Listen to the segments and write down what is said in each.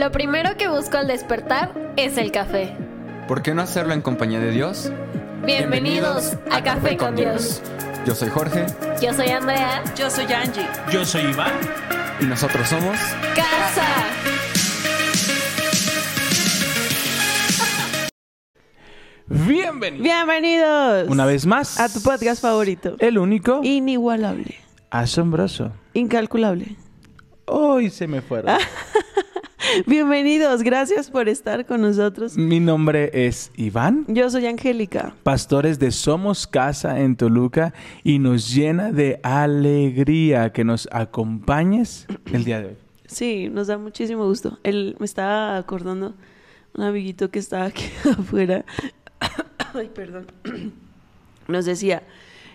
Lo primero que busco al despertar es el café. ¿Por qué no hacerlo en compañía de Dios? Bienvenidos, a, Café con Dios. Yo soy Jorge Yo soy Andrea. Yo soy Angie. Yo soy Iván. y nosotros somos... Casa. Bienvenidos. Bienvenidos Una vez más. a tu podcast favorito. El único. Inigualable, Asombroso. incalculable. Hoy se me fueron. Bienvenidos, gracias por estar con nosotros. Mi nombre es Iván, Yo soy Angélica. pastores de Somos Casa en Toluca, y nos llena de alegría que nos acompañes el día de hoy. Sí, nos da muchísimo gusto. Él me estaba acordando un amiguito que estaba aquí afuera. Ay, perdón. Nos decía,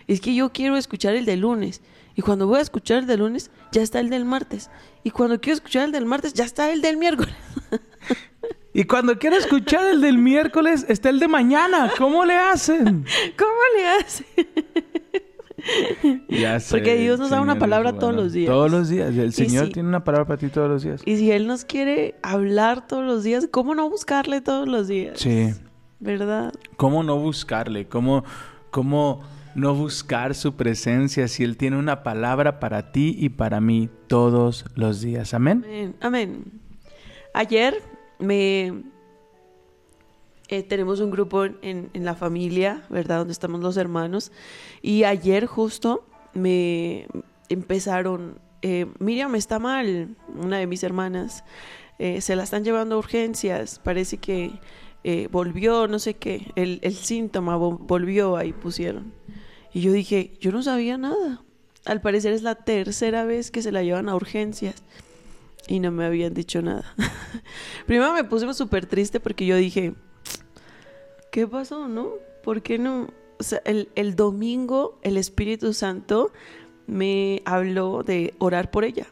es que yo quiero escuchar el de lunes. Y cuando voy a escuchar el de lunes, ya está el del martes. Y cuando quiero escuchar el del martes, ya está el del miércoles. Y cuando quiero escuchar el del miércoles, está el de mañana. ¿Cómo le hacen? ¿Cómo le hace? Ya sé, Porque Dios nos da una palabra todos los días. Todos los días. El Señor tiene una palabra para ti todos los días. Y si Él nos quiere hablar todos los días, ¿cómo no buscarle todos los días? Sí. ¿Verdad? ¿Cómo no buscarle? ¿Cómo, ¿Cómo no buscar su presencia si Él tiene una palabra para ti y para mí todos los días? Amén. Amén. Amén. Ayer me eh, tenemos un grupo en, la familia, ¿verdad? Donde estamos los hermanos. Y ayer justo me empezaron, eh, Miriam está mal, una de mis hermanas, eh, se la están llevando a urgencias, parece que eh, volvió, no sé qué, el, síntoma vo- volvió, ahí pusieron. Y yo dije, yo no sabía nada. Al parecer es la tercera vez que se la llevan a urgencias y no me habían dicho nada. Primero me puse súper triste porque yo dije, ¿qué pasó, no? ¿Por qué no? El, el domingo el Espíritu Santo me habló de orar por ella,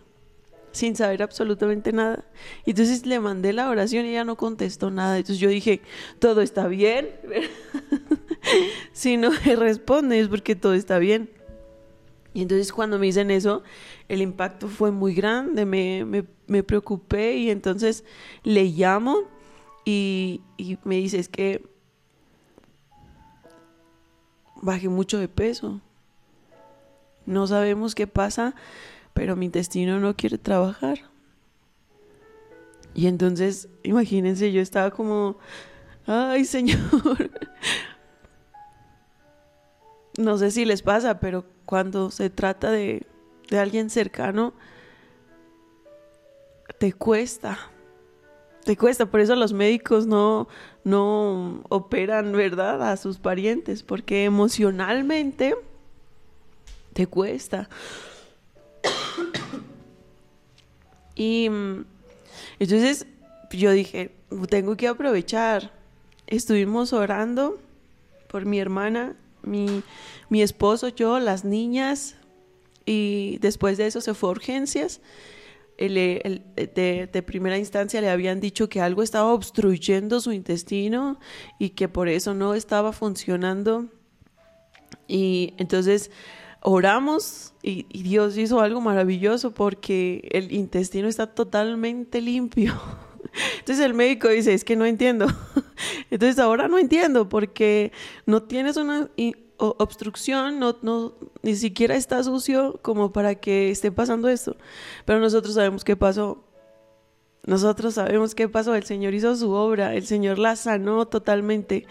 sin saber absolutamente nada. Y entonces le mandé la oración y ella no contestó nada. Entonces yo dije, todo está bien. si no me responde es porque todo está bien. Y entonces cuando me dicen eso, el impacto fue muy grande, me, me, preocupé y entonces le llamo y, y me dice, es que bajé mucho de peso. No sabemos qué pasa, pero mi intestino no quiere trabajar. Y entonces, imagínense, yo estaba como, ay Señor. No sé si les pasa, pero cuando se trata de, de alguien cercano, te cuesta. Te cuesta, por eso los médicos no, no operan, ¿verdad?, a sus parientes, porque emocionalmente te cuesta. Y entonces yo dije, tengo que aprovechar. Estuvimos orando por mi hermana, mi, mi esposo, yo, las niñas, y después de eso se fue a urgencias. El- el- de, de primera instancia le habían dicho que algo estaba obstruyendo su intestino y que por eso no estaba funcionando. Y entonces oramos y Dios hizo algo maravilloso porque el intestino está totalmente limpio. Entonces el médico dice, es que no entiendo. Entonces ahora no entiendo porque no tienes una obstrucción, no, ni siquiera está sucio como para que esté pasando esto. Pero nosotros sabemos qué pasó. Nosotros sabemos qué pasó, el Señor hizo su obra, el Señor la sanó totalmente.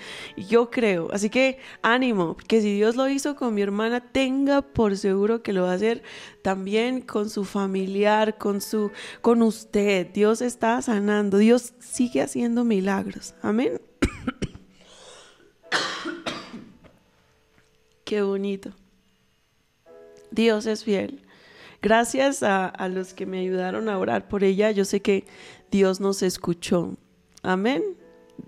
Yo creo, así que ánimo, que si Dios lo hizo con mi hermana, tenga por seguro que lo va a hacer también con su familiar, con su con usted. Dios está sanando, Dios sigue haciendo milagros. Amén. Qué bonito. Dios es fiel. Gracias a, los que me ayudaron a orar por ella. Yo sé que Dios nos escuchó. Amén.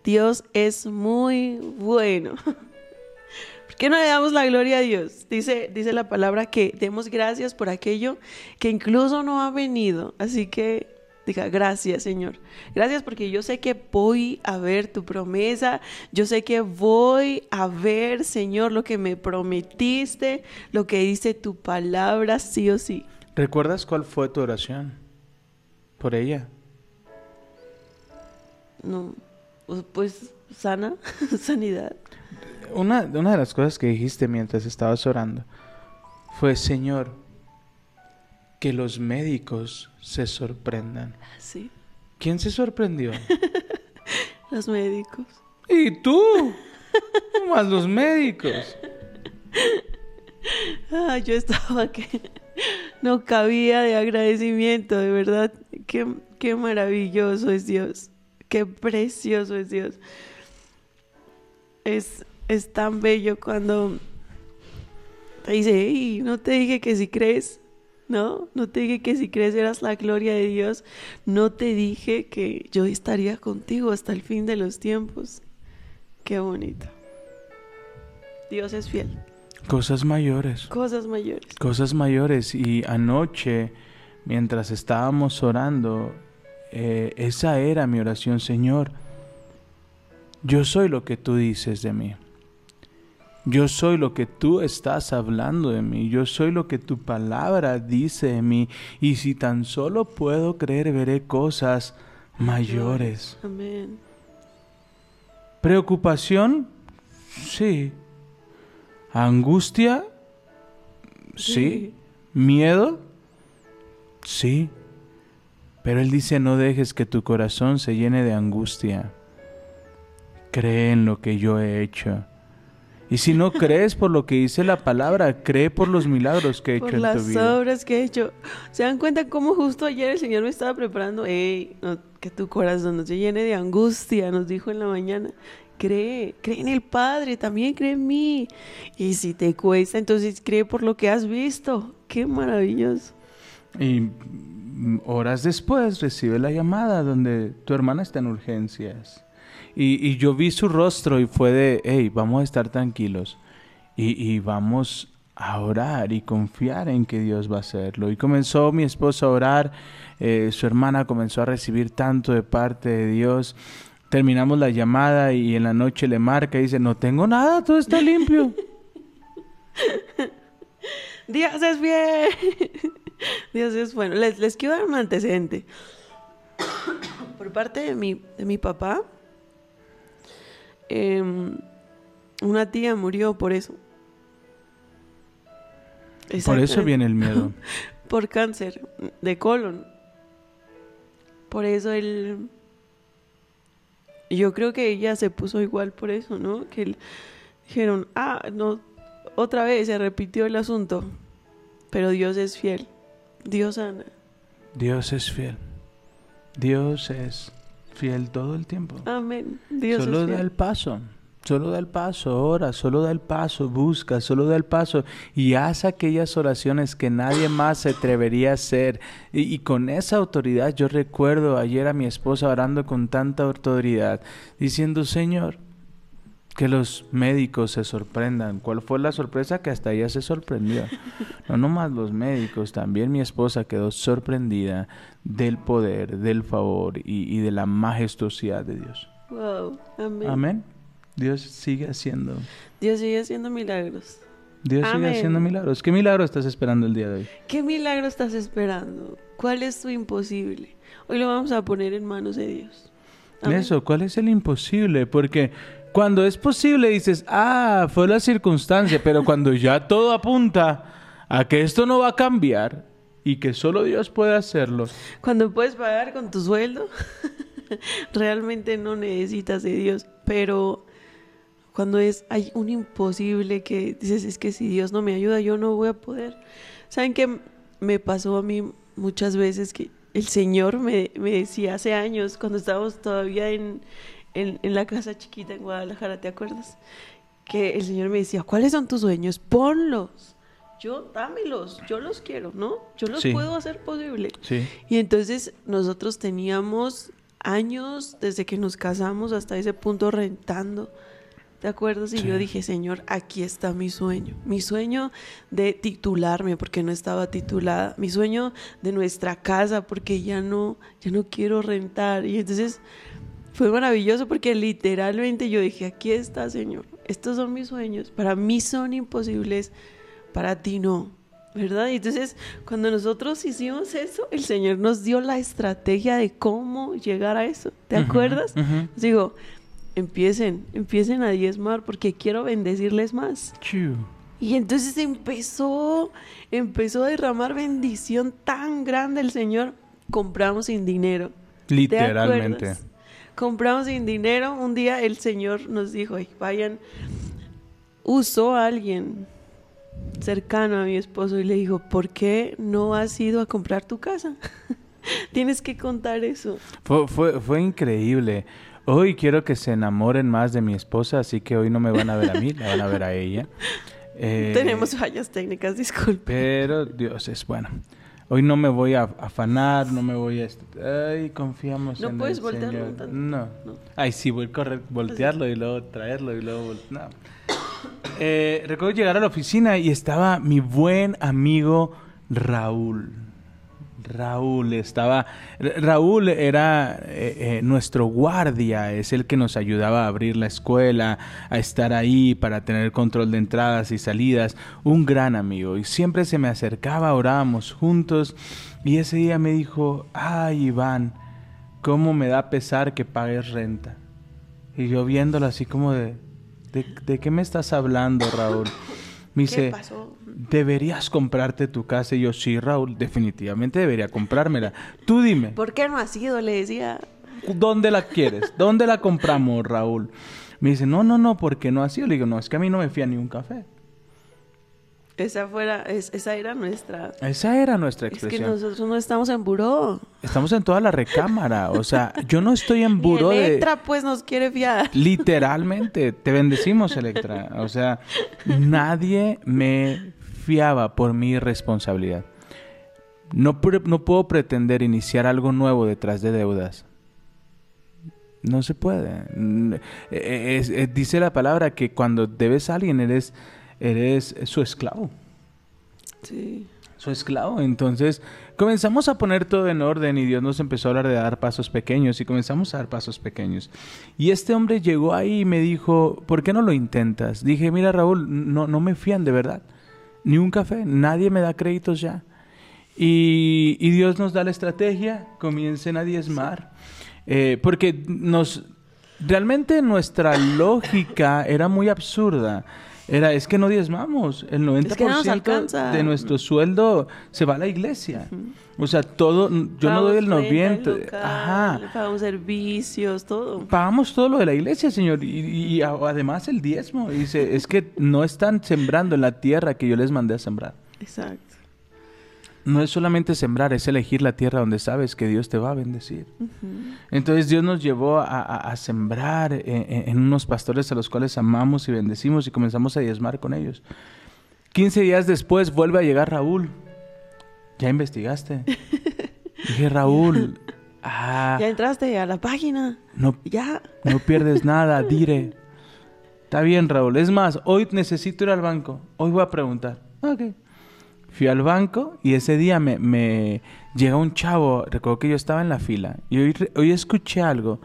Dios es muy bueno. ¿Por qué no le damos la gloria a Dios? Dice, dice la palabra que demos gracias por aquello que incluso no ha venido. Así que diga gracias, Señor. Gracias porque yo sé que voy a ver tu promesa. Yo sé que voy a ver, Señor, lo que me prometiste, lo que dice tu palabra, sí o sí. ¿Recuerdas cuál fue tu oración por ella? no, pues sana, sanidad. Una, una de las cosas que dijiste mientras estabas orando fue, Señor, que los médicos se sorprendan. Sí, ¿Quién se sorprendió? los médicos. ¿Y tú? Más los médicos. Ah, yo estaba que no cabía de agradecimiento, de verdad. Qué, qué maravilloso es Dios. Qué precioso es Dios. Es, es tan bello cuando te dice, hey, no te dije que si crees, ¿no? No te dije que si crees eras la gloria de Dios. No te dije que yo estaría contigo hasta el fin de los tiempos. Qué bonito. Dios es fiel. Cosas mayores. Cosas mayores. Cosas mayores. Y anoche, mientras estábamos orando, eh, esa era mi oración, Señor. Yo soy lo que tú dices de mí. Yo soy lo que tú estás hablando de mí. Yo soy lo que tu palabra dice de mí. Y si tan solo puedo creer, veré cosas mayores. Amén. Preocupación, sí. Angustia, sí. Miedo, sí. Pero Él dice, no dejes que tu corazón se llene de angustia. Cree en lo que yo he hecho. Y si no crees por lo que dice la palabra, cree por los milagros que he hecho Por en las tu vida. obras que he hecho. ¿Se dan cuenta cómo justo ayer el Señor me estaba preparando? Ey, no, que tu corazón no se llene de angustia, nos dijo en la mañana. Cree, cree en el Padre, también cree en mí. Y si te cuesta, entonces cree por lo que has visto. Qué maravilloso. Y horas después recibe la llamada donde tu hermana está en urgencias. Y, yo vi su rostro y fue de, hey, vamos a estar tranquilos. Y, vamos a orar y confiar en que Dios va a hacerlo. Y comenzó mi esposa a orar, eh, su hermana comenzó a recibir tanto de parte de Dios. Terminamos la llamada y en la noche le marca y dice, no tengo nada, todo está limpio. Dios es bien. Dios es bueno. Les, les quiero dar un antecedente. Por parte de mi, de mi papá, em, una tía murió por eso. Por eso viene el miedo. Por cáncer de colon. Por eso él... Yo creo que ella se puso igual por eso, ¿no? Que dijeron, ah, no, otra vez se repitió el asunto. Pero Dios es fiel. Dios sana. Dios es fiel. Dios es fiel todo el tiempo. Amén. Dios solo es da fiel. el paso. Solo da el paso, ora, solo da el paso, busca, solo da el paso y haz aquellas oraciones que nadie más se atrevería a hacer. Y, y con esa autoridad, yo recuerdo ayer a mi esposa orando con tanta autoridad, diciendo, Señor, que los médicos se sorprendan. ¿Cuál fue la sorpresa? Que hasta ella se sorprendió. No nomás los médicos, también mi esposa quedó sorprendida del poder, del favor y, y de la majestuosidad de Dios. Wow. Amén. Amén. Dios sigue haciendo. Dios sigue haciendo milagros. Dios sigue haciendo milagros. ¿Qué milagro estás esperando el día de hoy? ¿Qué milagro estás esperando? ¿Cuál es tu imposible? Hoy lo vamos a poner en manos de Dios. Amén. Eso, ¿cuál es el imposible? Porque cuando es posible dices, ah, fue la circunstancia, pero cuando ya todo apunta a que esto no va a cambiar y que solo Dios puede hacerlo, Cuando puedes pagar con tu sueldo, realmente no necesitas de Dios. Pero cuando es hay un imposible que dices, es que si Dios no me ayuda, yo no voy a poder. ¿Saben qué me pasó a mí muchas veces que el Señor me, me decía hace años, cuando estábamos todavía en, en, en la casa chiquita en Guadalajara, ¿te acuerdas? Que el Señor me decía, ¿cuáles son tus sueños? Ponlos. Yo, dámelos, yo los quiero, ¿no? Yo los Sí. puedo hacer posible. sí. Y entonces nosotros teníamos años desde que nos casamos hasta ese punto rentando. ¿Te acuerdas? Y Sí. yo dije, Señor, aquí está mi sueño. Mi sueño de titularme porque no estaba titulada. Mi sueño de nuestra casa porque ya no, ya no quiero rentar. Y entonces fue maravilloso porque literalmente yo dije, aquí está, Señor. Estos son mis sueños. Para mí son imposibles, para ti no. ¿Verdad? Y entonces, cuando nosotros hicimos eso, el Señor nos dio la estrategia de cómo llegar a eso. ¿Te acuerdas? Digo, empiecen, empiecen a diezmar porque quiero bendecirles más. Chiu. Y entonces empezó, empezó a derramar bendición tan grande el Señor. Compramos sin dinero. ¿Te Literalmente. Compramos sin dinero. Un día el Señor nos dijo, "Ay, vayan, usó a alguien cercano a mi esposo y le dijo, ¿por qué no has ido a comprar tu casa? Tienes que contar eso. Fue, fue, fue increíble. Hoy quiero que se enamoren más de mi esposa, así que hoy no me van a ver a mí, la van a ver a ella. Eh, Tenemos fallas técnicas, disculpe. Pero Dios es bueno. Hoy no me voy a afanar, no me voy a... Ay, confiamos No en puedes el voltearlo Señor. un tanto. No. No. Ay, sí, voy a correr, voltearlo y luego traerlo y luego... No. Eh, recuerdo llegar a la oficina y estaba mi buen amigo Raúl. Raúl estaba... Ra- Raúl era eh, eh, nuestro guardia, es el que nos ayudaba a abrir la escuela, a estar ahí para tener control de entradas y salidas. Un gran amigo y siempre se me acercaba, orábamos juntos y ese día me dijo, ay Iván, cómo me da pesar que pagues renta. Y yo viéndolo así como de, ¿de, de qué me estás hablando, Raúl? Me ¿Qué dice, pasó? Deberías comprarte tu casa. Y yo, sí, Raúl, definitivamente debería comprármela. Tú dime, ¿Por qué no has ido? Le decía. ¿dónde la quieres? ¿Dónde la compramos, Raúl? Me dice, no, no, no, porque no ha sido. Le digo, no, es que a mí no me fía ni un café. Esa, fuera, es- esa era nuestra... Esa era nuestra Es que expresión. nosotros no estamos en buró. Estamos en toda la recámara. O sea, yo no estoy en Ni buró de... Electra, pues, nos quiere fiar. Literalmente, te bendecimos, Electra. O sea, nadie me fiaba por mi responsabilidad. No, pre- no puedo pretender iniciar algo nuevo detrás de deudas. No se puede. Mm, eh, es- eh, dice la palabra que cuando debes a alguien eres, eres su esclavo Sí. su esclavo. Entonces comenzamos a poner todo en orden y Dios nos empezó a hablar de dar pasos pequeños y comenzamos a dar pasos pequeños. Y este hombre llegó ahí y me dijo, ¿por qué no lo intentas? Dije, mira Raúl, no, no me fían de verdad. Ni un café, nadie me da créditos ya. Y, Dios nos da la estrategia, comiencen a diezmar. Eh, porque nos realmente nuestra lógica era muy absurda. Era, es que no diezmamos. El 90% Es que no de nuestro sueldo se va a la iglesia. O sea, todo, yo no doy el renta, 90. local, Ajá. Pagamos servicios, todo. Pagamos todo lo de la iglesia, Señor, y, y- y además el diezmo. Dice, es que no están sembrando en la tierra que yo les mandé a sembrar. Exacto. No es solamente sembrar, es elegir la tierra donde sabes que Dios te va a bendecir. Entonces Dios nos llevó a, a- a sembrar en, en- en unos pastores a los cuales amamos y bendecimos y comenzamos a diezmar con ellos. 15 días después vuelve a llegar Raúl. ¿Ya investigaste? Dije, Raúl, ah, Ya entraste a la página. no, Ya. no pierdes nada, dire. Está bien, Raúl. Es más, hoy necesito ir al banco. Hoy voy a preguntar. Ok. Fui al banco y ese día me, me llega un chavo. Recuerdo que yo estaba en la fila. Y hoy, hoy escuché algo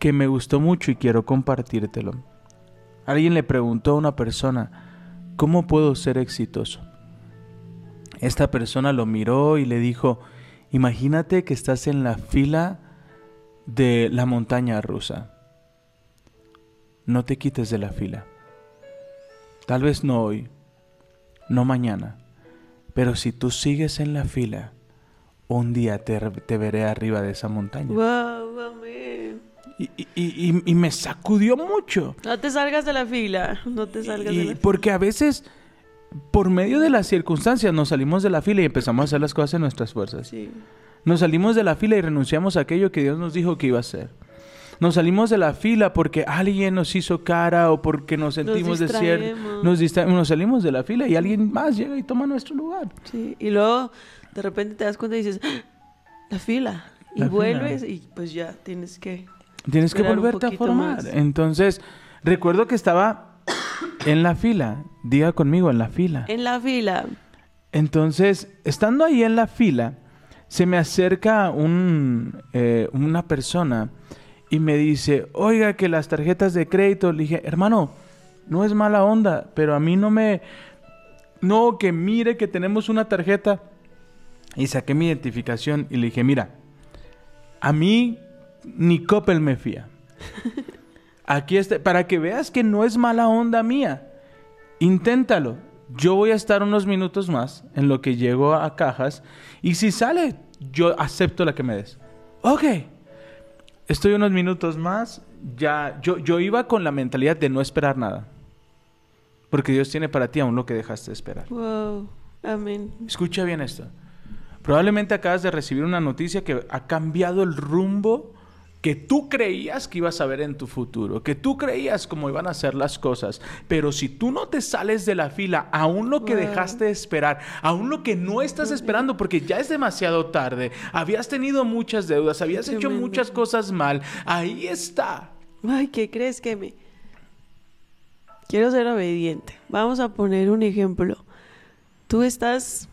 que me gustó mucho y quiero compartírtelo. Alguien le preguntó a una persona, ¿cómo puedo ser exitoso? Esta persona lo miró y le dijo, imagínate que estás en la fila de la montaña rusa. No te quites de la fila. Tal vez no hoy, no mañana, pero si tú sigues en la fila, un día te, te veré arriba de esa montaña. Wow, amén. Y, y- y- y me sacudió mucho. No te salgas de la fila. No te salgas de la fila. porque a veces, por medio de las circunstancias, nos salimos de la fila y empezamos a hacer las cosas en nuestras fuerzas. Sí. Nos salimos de la fila y renunciamos a aquello que Dios nos dijo que iba a hacer. Nos salimos de la fila porque alguien nos hizo cara o porque nos sentimos distraemos. Nos distraemos, nos salimos de la fila y alguien más llega y toma nuestro lugar. Sí. Y luego, de repente te das cuenta y dices, ¡Ah! la fila. Y La fila. vuelves y pues ya tienes que... Tienes que volverte a formar. más. Entonces, recuerdo que estaba en la fila. Diga conmigo, en la fila. En la fila. Entonces, estando ahí en la fila, se me acerca un, eh, una persona y me dice, oiga, que las tarjetas de crédito, le dije, hermano, no es mala onda, pero a mí no me, no, que mire que tenemos una tarjeta. Y saqué mi identificación y le dije, mira, a mí ni Coppel me fía. Aquí está, para que veas que no es mala onda mía. Inténtalo. Yo voy a estar unos minutos más en lo que llego a cajas y si sale, yo acepto la que me des. Ok. Estoy unos minutos más. Ya, yo, yo iba con la mentalidad de no esperar nada. Porque Dios tiene para ti aún lo que dejaste de esperar. Wow. Amén. Escucha bien esto. Probablemente acabas de recibir una noticia que ha cambiado el rumbo que tú creías que ibas a ver en tu futuro, que tú creías cómo iban a ser las cosas, pero si tú no te sales de la fila, aún lo que Wow. dejaste de esperar, aún lo que no estás esperando, porque ya es demasiado tarde, habías tenido muchas deudas, habías hecho muchas cosas mal, ahí está. Ay, ¿qué crees que me... Quiero ser obediente. Vamos a poner un ejemplo. Tú estás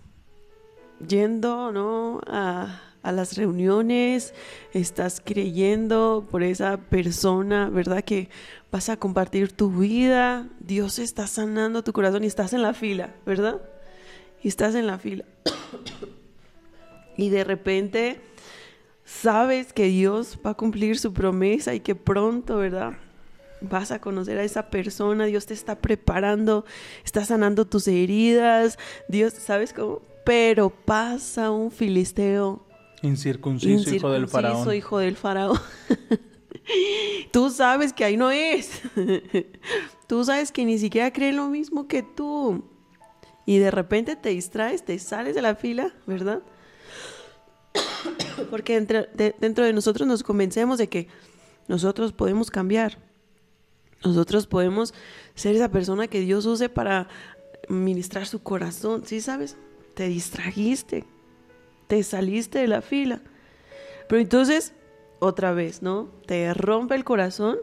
yendo, ¿no? A, a las reuniones, estás creyendo por esa persona, ¿verdad? Que vas a compartir tu vida. Dios está sanando tu corazón y estás en la fila, ¿verdad? Y estás en la fila. y de repente sabes que Dios va a cumplir su promesa y que pronto, ¿verdad? Vas a conocer a esa persona, Dios te está preparando, está sanando tus heridas, Dios, ¿sabes cómo? Pero pasa un filisteo Incircunciso, hijo del incircunciso, faraón. hijo del faraón. tú sabes que ahí no es. tú sabes que ni siquiera cree lo mismo que tú. Y de repente te distraes, te sales de la fila, ¿verdad? Porque dentro de, dentro de nosotros nos convencemos de que nosotros podemos cambiar. Nosotros podemos ser esa persona que Dios use para ministrar su corazón. ¿Sí sabes? Te distrajiste te saliste de la fila. Pero entonces, otra vez, ¿no? Te rompe el corazón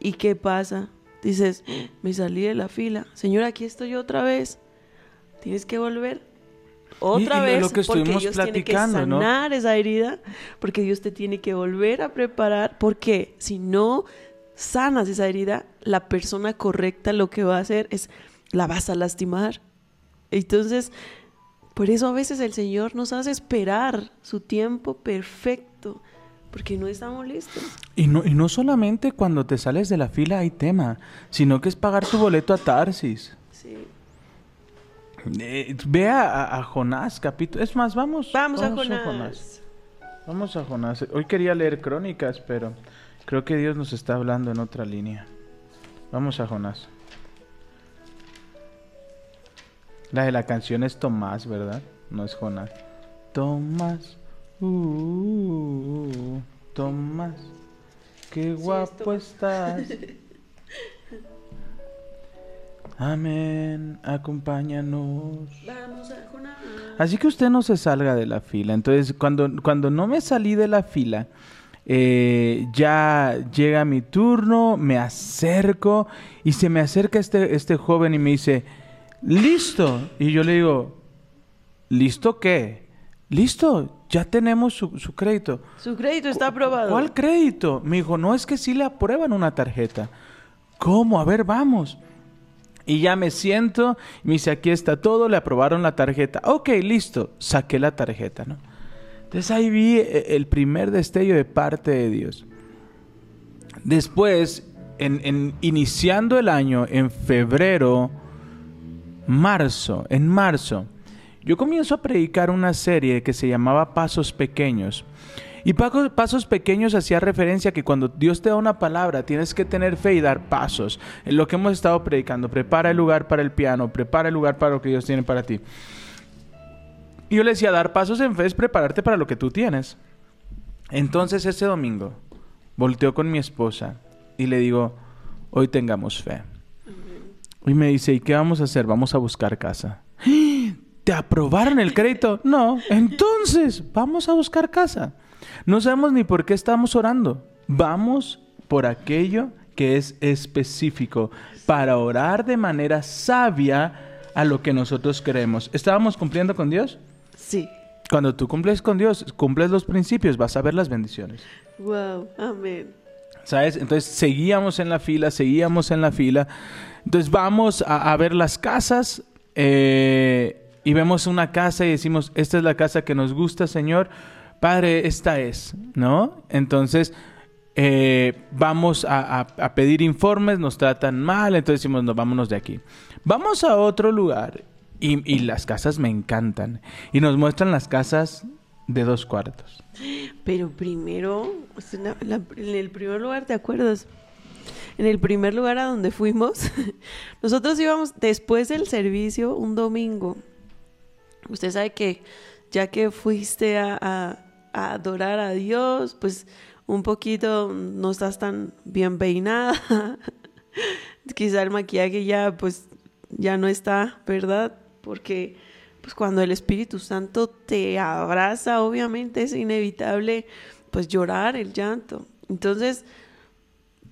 y ¿qué pasa? Dices, me salí de la fila. Señor, aquí estoy otra vez. Tienes que volver otra y lo- vez lo que porque Dios tiene que sanar esa herida, porque Dios te tiene que volver a preparar, porque si no sanas esa herida, la persona correcta lo que va a hacer es la vas a lastimar. Entonces, por eso a veces el Señor nos hace esperar su tiempo perfecto, porque no estamos listos. Y no, y no solamente cuando te sales de la fila hay tema, sino que es pagar tu boleto a Tarsis. Sí. Eh, ve a, a- a Jonás, capítulo. Es más, vamos. Vamos, a Jonás. Vamos a Jonás. Hoy quería leer crónicas, pero creo que Dios nos está hablando en otra línea. Vamos a Jonás. La de la canción es Tomás, ¿verdad? No es Jonás. Tomás. Uh, uh, uh, Tomás. Qué guapo estás. Amén. Acompáñanos. Vamos a Jonás. Así que usted no se salga de la fila. Entonces, cuando, cuando no me salí de la fila, eh, ya llega mi turno, me acerco y se me acerca este, este joven y me dice, listo. Y yo le digo, ¿listo qué? Listo, ya tenemos su, su crédito. Su crédito está aprobado. ¿Cuál crédito? Me dijo, no, es que sí le aprueban una tarjeta. ¿Cómo? A ver, vamos. Y ya me siento, me dice, aquí está todo, le aprobaron la tarjeta. Ok, listo, saqué la tarjeta, ¿no? Entonces ahí vi eh, el primer destello de parte de Dios. Después, en, en- iniciando el año, en febrero, marzo, en marzo, yo comienzo a predicar una serie que se llamaba Pasos Pequeños. Y Pasos Pequeños hacía referencia a que cuando Dios te da una palabra tienes que tener fe y dar pasos. En lo que hemos estado predicando, prepara el lugar para el piano, prepara el lugar para lo que Dios tiene para ti. Y yo le decía, dar pasos en fe es prepararte para lo que tú tienes. Entonces ese domingo volteo con mi esposa y le digo, hoy tengamos fe. Y me dice, ¿y qué vamos a hacer? Vamos a buscar casa. ¿Te aprobaron el crédito? No. Entonces, vamos a buscar casa. No sabemos ni por qué estamos orando. Vamos por aquello que es específico para orar de manera sabia a lo que nosotros queremos. ¿Estábamos cumpliendo con Dios? Sí. Cuando tú cumples con Dios, cumples los principios, vas a ver las bendiciones. Wow. Amén. ¿Sabes? Entonces seguíamos en la fila, seguíamos en la fila. Entonces vamos a, ver las casas eh, y vemos una casa y decimos, esta es la casa que nos gusta, Señor. Padre, esta es, ¿no? Entonces, eh, vamos a, pedir informes, nos tratan mal, entonces decimos, no, vámonos de aquí. Vamos a otro lugar y, y las casas me encantan. Y nos muestran las casas de dos cuartos. Pero primero, en el primer lugar, ¿te acuerdas? En el primer lugar a donde fuimos, nosotros íbamos después del servicio un domingo. Usted sabe que ya que fuiste a, adorar a Dios, pues un poquito no estás tan bien peinada. Quizá el maquillaje ya pues ya no está, ¿verdad? Porque pues cuando el Espíritu Santo te abraza, obviamente es inevitable pues llorar el llanto. Entonces,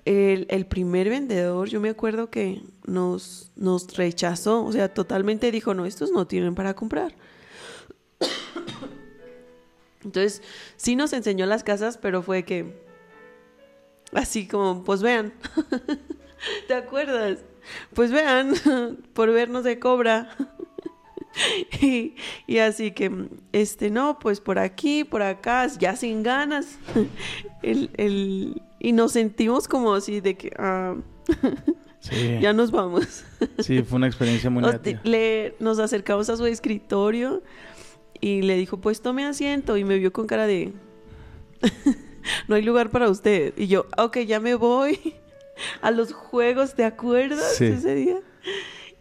el, primer vendedor, yo me acuerdo que nos, nos rechazó, o sea, totalmente dijo, no, estos no tienen para comprar. Entonces, sí nos enseñó las casas, pero fue que, así como, pues vean, ¿te acuerdas? Pues vean, por vernos de cobra. Y, y así que, este, no, pues por aquí, por acá, ya sin ganas. El, el- y nos sentimos como así de que, ah, Sí, ya nos vamos. sí fue una experiencia muy Nos, le, nos acercamos a su escritorio y le dijo, pues tome asiento. Y me vio con cara de, no hay lugar para usted. Y yo, ok, ya me voy a los juegos, ¿te acuerdas Sí. ese día?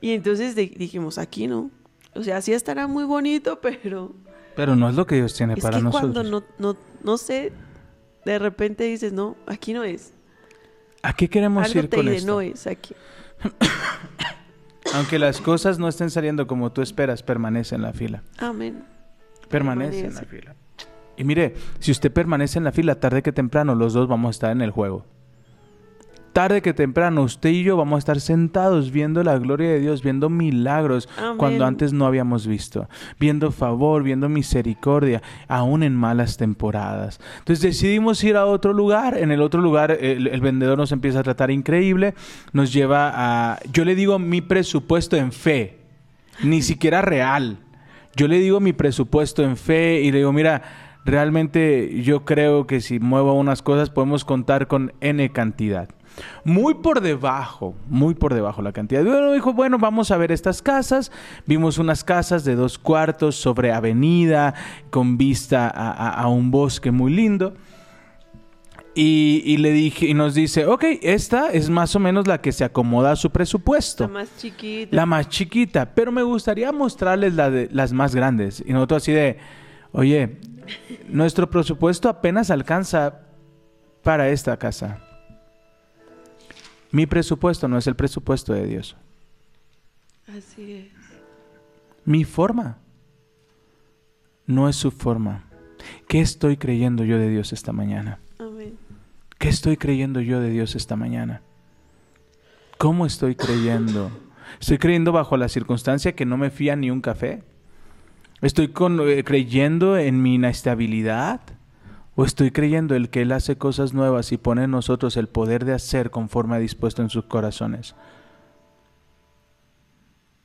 Y entonces di- dijimos, aquí no. O sea, sí estará muy bonito, pero Pero no es lo que Dios tiene es para que nosotros. cuando no, no, no sé, de repente dices, no, aquí no es. ¿A qué queremos Algo ir te con esto? no es aquí. Aunque las cosas no estén saliendo como tú esperas, permanece en la fila. Amén. Permanece, en la Permanece. fila. Y mire, si usted permanece en la fila, tarde que temprano, los dos vamos a estar en el juego. Tarde que temprano, usted y yo vamos a estar sentados viendo la gloria de Dios, viendo milagros Amén. cuando antes no habíamos visto, viendo favor, viendo misericordia, aún en malas temporadas. Entonces decidimos ir a otro lugar. En el otro lugar, el, el vendedor nos empieza a tratar increíble, nos lleva a. Yo le digo mi presupuesto en fe, ni siquiera real. Yo le digo mi presupuesto en fe y le digo, mira, realmente yo creo que si muevo unas cosas podemos contar con N cantidad. Muy por debajo, muy por debajo la cantidad. Bueno, dijo, bueno, vamos a ver estas casas. Vimos unas casas de dos cuartos sobre avenida, con vista a, a- a un bosque muy lindo. Y, y le dije, y nos dice, ok, esta es más o menos la que se acomoda a su presupuesto. La más chiquita. La más chiquita, pero me gustaría mostrarles la de, las más grandes. Y nosotros así de, oye, nuestro presupuesto apenas alcanza para esta casa. Mi presupuesto no es el presupuesto de Dios. Así es. Mi forma no es su forma. ¿Qué estoy creyendo yo de Dios esta mañana? Amén. ¿Qué estoy creyendo yo de Dios esta mañana? ¿Cómo estoy creyendo? ¿Estoy creyendo bajo la circunstancia que no me fía ni un café? ¿Estoy con- eh, creyendo en mi inestabilidad? ¿O estoy creyendo el que Él hace cosas nuevas y pone en nosotros el poder de hacer conforme ha dispuesto en sus corazones?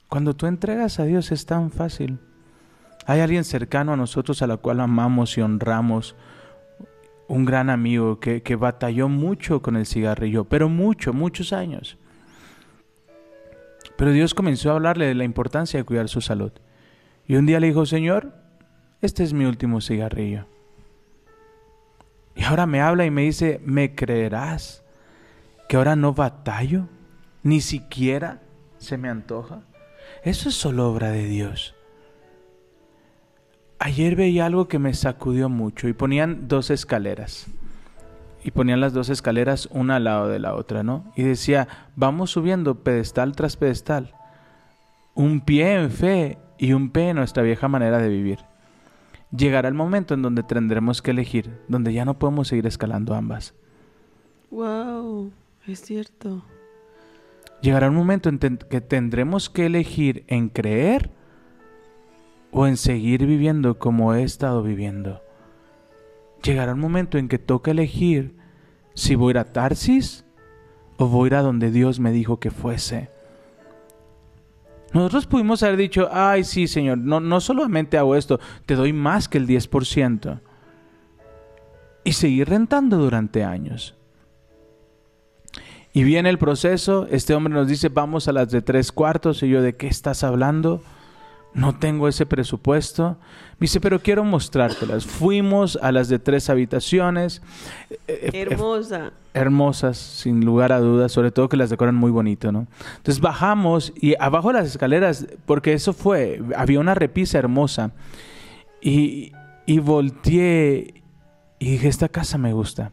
Cuando tú entregas a Dios es tan fácil. Hay alguien cercano a nosotros a la cual amamos y honramos, un gran amigo que, que batalló mucho con el cigarrillo, pero mucho, muchos años. Pero Dios comenzó a hablarle de la importancia de cuidar su salud. Y un día le dijo, Señor, este es mi último cigarrillo. Y ahora me habla y me dice, ¿me creerás que ahora no batallo? Ni siquiera se me antoja. Eso es solo obra de Dios. Ayer veía algo que me sacudió mucho y ponían dos escaleras. Y ponían las dos escaleras una al lado de la otra, ¿no? Y decía, vamos subiendo pedestal tras pedestal. Un pie en fe y un pie en nuestra vieja manera de vivir. Llegará el momento en donde tendremos que elegir, donde ya no podemos seguir escalando ambas. Wow, es cierto. Llegará un momento en ten- que tendremos que elegir en creer o en seguir viviendo como he estado viviendo. Llegará un momento en que toca elegir si voy a ir a Tarsis o voy a ir a donde Dios me dijo que fuese. Nosotros pudimos haber dicho, ay, sí, Señor, no, no solamente hago esto, te doy más que el 10%. Y seguir rentando durante años. Y viene el proceso, este hombre nos dice, vamos a las de tres cuartos, y yo, ¿de qué estás hablando? No tengo ese presupuesto. Me dice, pero quiero mostrártelas. Fuimos a las de tres habitaciones. eh, eh, Hermosa. hermosas, sin lugar a dudas, sobre todo que las decoran muy bonito, ¿no? Entonces bajamos y abajo de las escaleras, porque eso fue, había una repisa hermosa, y, y volteé y dije, esta casa me gusta.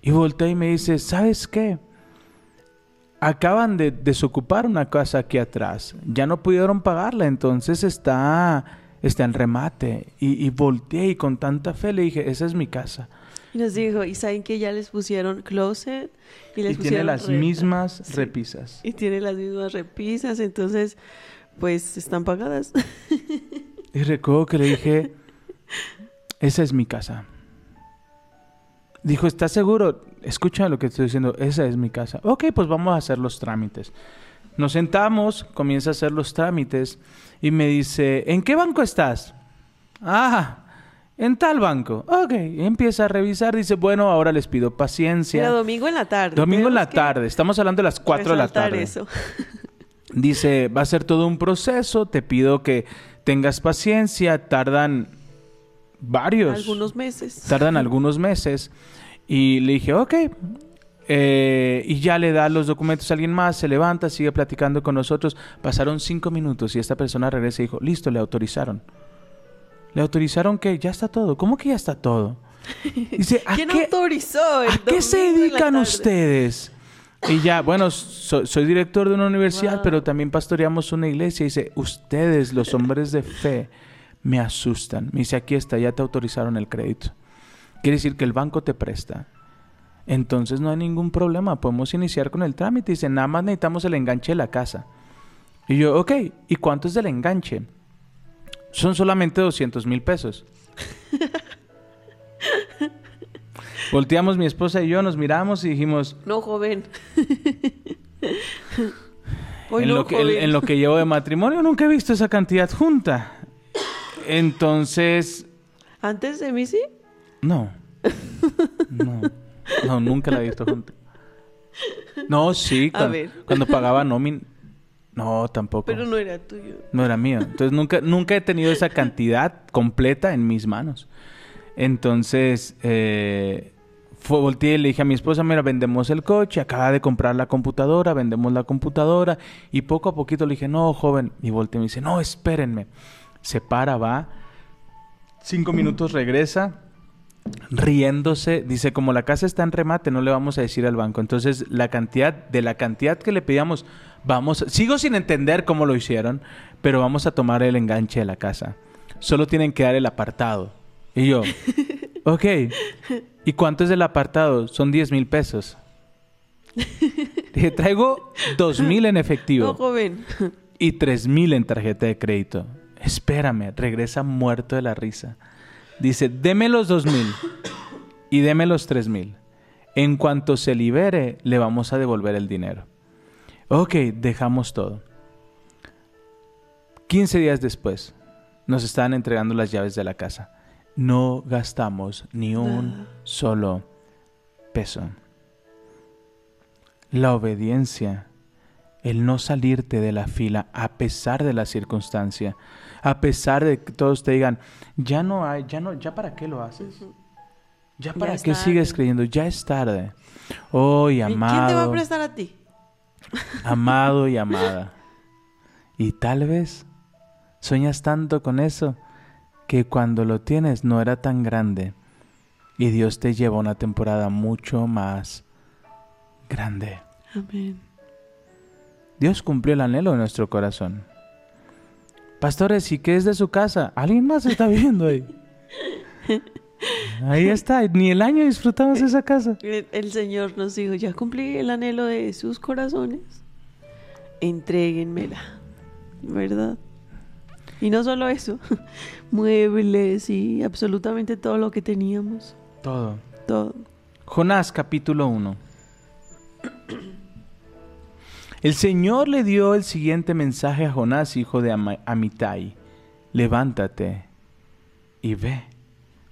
Y volteé y me dice, ¿sabes qué? Acaban de desocupar una casa aquí atrás, ya no pudieron pagarla, entonces está, está en remate. Y, y volteé y con tanta fe le dije, esa es mi casa. Y nos dijo, y saben que ya les pusieron closet y les y tiene pusieron las renta. mismas Sí. repisas. Y tiene las mismas repisas, entonces, pues están pagadas. Y recuerdo que le dije, esa es mi casa. Dijo, ¿estás seguro? Escucha lo que estoy diciendo, esa es mi casa. Ok, pues vamos a hacer los trámites. Nos sentamos, comienza a hacer los trámites y me dice, ¿en qué banco estás? Ah, en tal banco. Ok, empieza a revisar, dice, bueno, ahora les pido paciencia. Domingo en la tarde. Domingo en la tarde, estamos hablando de las 4 de la tarde. eso. Dice, va a ser todo un proceso, te pido que tengas paciencia, tardan varios, Algunos meses. tardan algunos meses. Y le dije, ok. Eh, y ya le da los documentos a alguien más, se levanta, sigue platicando con nosotros. Pasaron cinco minutos y esta persona regresa y dijo, listo, le autorizaron. Le autorizaron que ya está todo. ¿Cómo que ya está todo? Dice, ¿a ¿Quién qué, autorizó? el ¿A qué se dedican ustedes? Y ya, bueno, so- soy director de una universidad, Wow. pero también pastoreamos una iglesia. Y dice, ustedes, los hombres de fe, me asustan. Me dice, aquí está, ya te autorizaron el crédito. Quiere decir que el banco te presta. Entonces no hay ningún problema, podemos iniciar con el trámite. Dice, nada más necesitamos el enganche de la casa. Y yo, ok, ¿y cuánto es del enganche? Son solamente 200 mil pesos. Volteamos mi esposa y yo, nos miramos y dijimos, No, joven. Hoy en, no, lo que, en- en lo que llevo de matrimonio nunca he visto esa cantidad junta. Entonces, ¿Antes de mí sí? no. No, no nunca la he visto junta. No, sí, A cuan- ver. cuando pagaba nómin. No, tampoco. Pero no era tuyo. No era mío. Entonces nunca, nunca he tenido esa cantidad completa en mis manos. Entonces, eh, fue, volteé y le dije a mi esposa, mira, vendemos el coche, acaba de comprar la computadora, vendemos la computadora. Y poco a poquito le dije, no, joven. Y volteé y me dice, no, espérenme. Se para, va. Cinco minutos regresa. Riéndose, dice, como la casa está en remate, no le vamos a decir al banco. Entonces, la cantidad, de la cantidad que le pedíamos, vamos, sigo sin entender cómo lo hicieron, pero vamos a tomar el enganche de la casa. Solo tienen que dar el apartado. Y yo, ok. ¿Y cuánto es el apartado? Son 10 mil pesos. Dije, traigo 2 mil en efectivo No, joven. y 3 mil en tarjeta de crédito. Espérame, regresa muerto de la risa. Dice, deme los 2 mil y deme los 3 mil. En cuanto se libere, le vamos a devolver el dinero. Ok, dejamos todo. 15 días después, nos estaban entregando las llaves de la casa. No gastamos ni un solo peso. La obediencia, el no salirte de la fila a pesar de la circunstancia, a pesar de que todos te digan, ya no hay, ya no, ya para qué lo haces, ya Ya para qué sigues creyendo, ya es tarde. Oh, y ¿Y ¿Quién te va amado, a prestar a ti? amado y amada. Y tal vez sueñas tanto con eso que cuando lo tienes no era tan grande y Dios te lleva una temporada mucho más grande. Amén. Dios cumplió el anhelo de nuestro corazón. Pastores, ¿y qué es de su casa? ¿Alguien más está viendo ahí? Ahí está, ni el año disfrutamos de esa casa. El, el Señor nos dijo, ya cumplí el anhelo de sus corazones. Entréguenmela. ¿Verdad? Y no solo eso, muebles y absolutamente todo lo que teníamos. Todo. Todo. Jonás capítulo 1. El Señor le dio el siguiente mensaje a Jonás, hijo de Ama- Amitai. Levántate y ve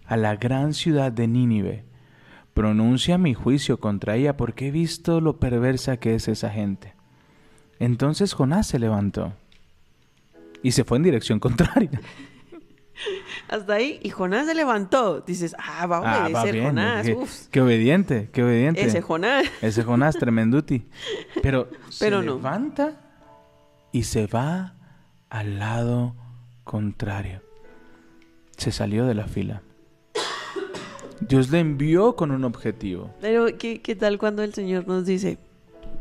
a la gran ciudad de Nínive. Pronuncia mi juicio contra ella porque he visto lo perversa que es esa gente. Entonces Jonás se levantó y se fue en dirección contraria. Hasta ahí, y Jonás se levantó. Dices, ah, va a Ah, va obedecer bien, Jonás. Qué, Uf, qué obediente, qué obediente. ese Jonás. Ese Jonás, tremenduti. Pero, Pero se no. levanta y se va al lado contrario. Se salió de la fila. Dios le envió con un objetivo. Pero, ¿qué, ¿qué tal cuando el Señor nos dice,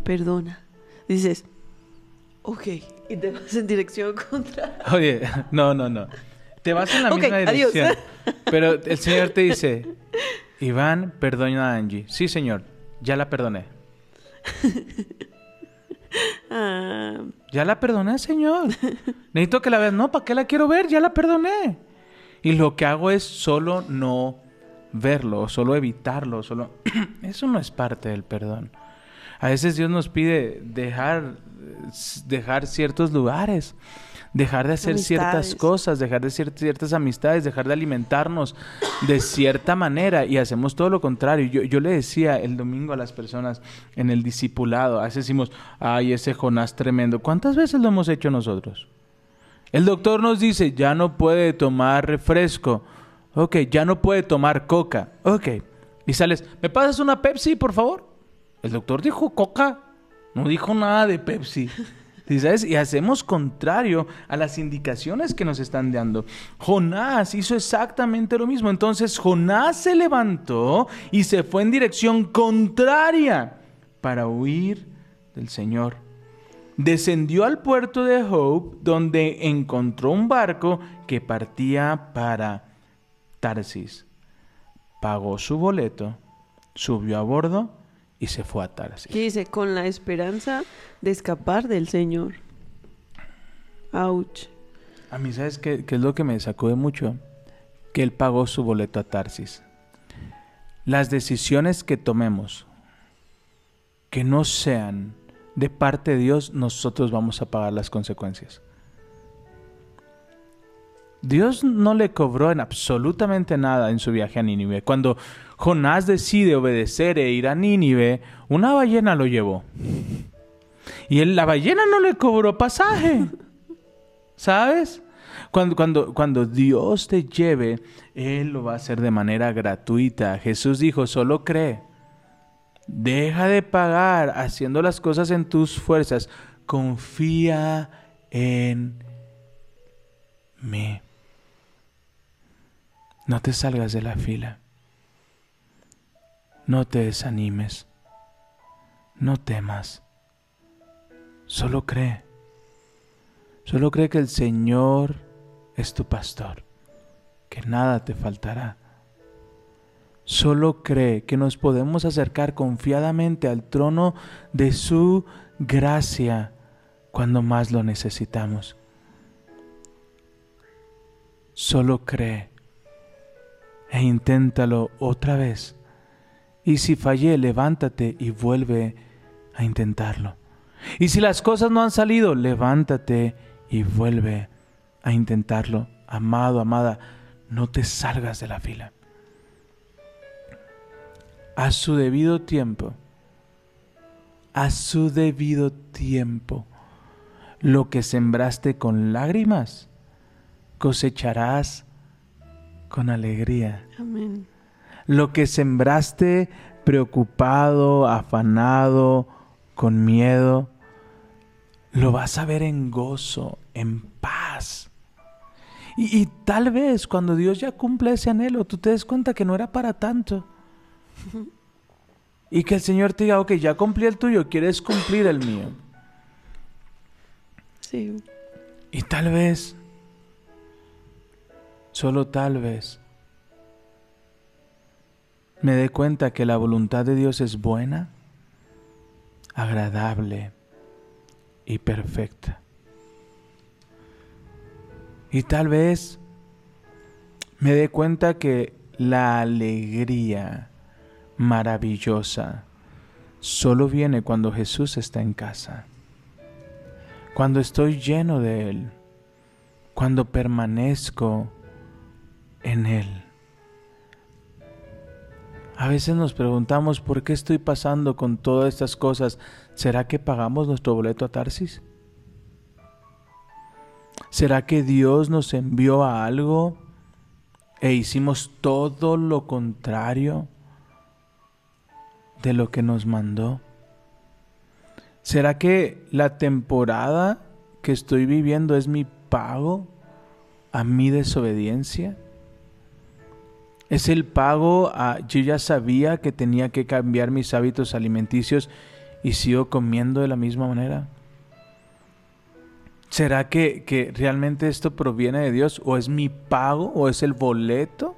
perdona? Dices, ok, y te vas en dirección contra. Oye, no, no, no. Te vas en la misma adiós. dirección. Pero el Señor te dice, Iván, perdona a Angie. Sí, Señor, ya la perdoné. Ah, Ya la perdoné, Señor. Necesito que la veas. No, ¿para qué la quiero ver? Ya la perdoné. Y lo que hago es solo no verlo, solo evitarlo, solo... Eso no es parte del perdón. A veces Dios nos pide dejar, dejar ciertos lugares, dejar de hacer ciertas cosas, dejar de hacer ciertas amistades, dejar de alimentarnos de cierta manera y hacemos todo lo contrario. Yo, yo le decía el domingo a las personas en el discipulado, a veces decimos, ay, ese Jonás tremendo. ¿Cuántas veces lo hemos hecho nosotros? El doctor nos dice, ya no puede tomar refresco. Ok, ya no puede tomar coca. Ok. Y sales, ¿me pasas una Pepsi, por favor? El doctor dijo coca, no dijo nada de Pepsi. ¿Sí sabes? Y hacemos contrario a las indicaciones que nos están dando. Jonás hizo exactamente lo mismo. Entonces Jonás se levantó y se fue en dirección contraria para huir del Señor. Descendió al puerto de Hope, donde encontró un barco que partía para Tarsis. Pagó su boleto, subió a bordo y se fue a Tarsis. ¿Qué dice? Con la esperanza de escapar del Señor. Ouch. A mí, ¿sabes qué, qué es lo que me sacude mucho? Que él pagó su boleto a Tarsis. Las decisiones que tomemos, que no sean de parte de Dios, nosotros vamos a pagar las consecuencias. Dios no le cobró en absolutamente nada en su viaje a Nínive. Cuando Jonás decide obedecer e ir a Nínive, una ballena lo llevó. Y la ballena no le cobró pasaje. ¿Sabes? Cuando, cuando, cuando Dios te lleve, Él lo va a hacer de manera gratuita. Jesús dijo, solo cree. Deja de pagar haciendo las cosas en tus fuerzas. Confía en mí. No te salgas de la fila. No te desanimes. No temas. Solo cree. Solo cree que el Señor es tu pastor, que nada te faltará. Solo cree que nos podemos acercar confiadamente al trono de su gracia cuando más lo necesitamos. Solo cree e inténtalo otra vez. Y si fallé, levántate y vuelve a intentarlo. Y si las cosas no han salido, levántate y vuelve a intentarlo. Amado, amada, no te salgas de la fila. A su debido tiempo, a su debido tiempo, lo que sembraste con lágrimas, cosecharás con alegría. Amén. Lo que sembraste preocupado, afanado, con miedo, lo vas a ver en gozo, en paz. Y, y tal vez cuando Dios ya cumple ese anhelo, tú te des cuenta que no era para tanto. Y que el Señor te diga, ok, ya cumplí el tuyo, quieres cumplir el mío. Sí. Y tal vez, solo tal vez, me dé cuenta que la voluntad de Dios es buena, agradable y perfecta. Y tal vez me dé cuenta que la alegría maravillosa solo viene cuando Jesús está en casa. cuando estoy lleno de Él, cuando permanezco en Él. A veces nos preguntamos por qué estoy pasando con todas estas cosas. ¿Será que pagamos nuestro boleto a Tarsis? ¿Será que Dios nos envió a algo e hicimos todo lo contrario de lo que nos mandó? ¿Será que la temporada que estoy viviendo es mi pago a mi desobediencia? ¿Es el pago a yo ya sabía que tenía que cambiar mis hábitos alimenticios y sigo comiendo de la misma manera? ¿Será que, que realmente esto proviene de Dios o es mi pago o es el boleto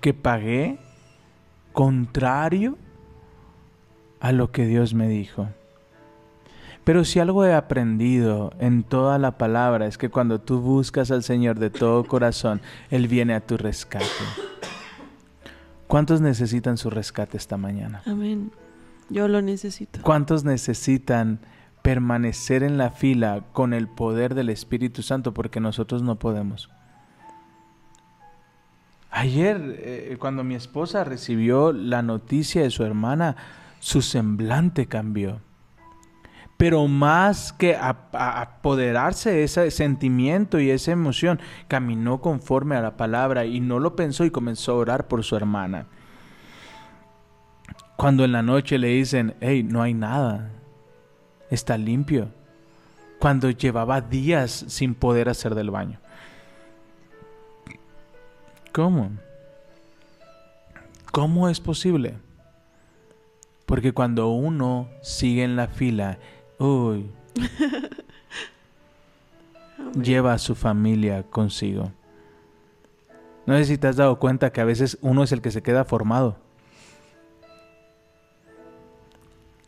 que pagué contrario a lo que Dios me dijo? Pero si algo he aprendido en toda la palabra es que cuando tú buscas al Señor de todo corazón, Él viene a tu rescate. ¿Cuántos necesitan su rescate esta mañana? Amén. Yo lo necesito. ¿Cuántos necesitan permanecer en la fila con el poder del Espíritu Santo? Porque nosotros no podemos. Ayer, eh, cuando mi esposa recibió la noticia de su hermana, su semblante cambió pero más que apoderarse de ese sentimiento y esa emoción, caminó conforme a la palabra y no lo pensó y comenzó a orar por su hermana. Cuando en la noche le dicen, hey, no hay nada, está limpio. Cuando llevaba días sin poder hacer del baño. ¿Cómo? ¿Cómo es posible? Porque cuando uno sigue en la fila Uy. Lleva a su familia consigo. No sé si te has dado cuenta que a veces uno es el que se queda formado.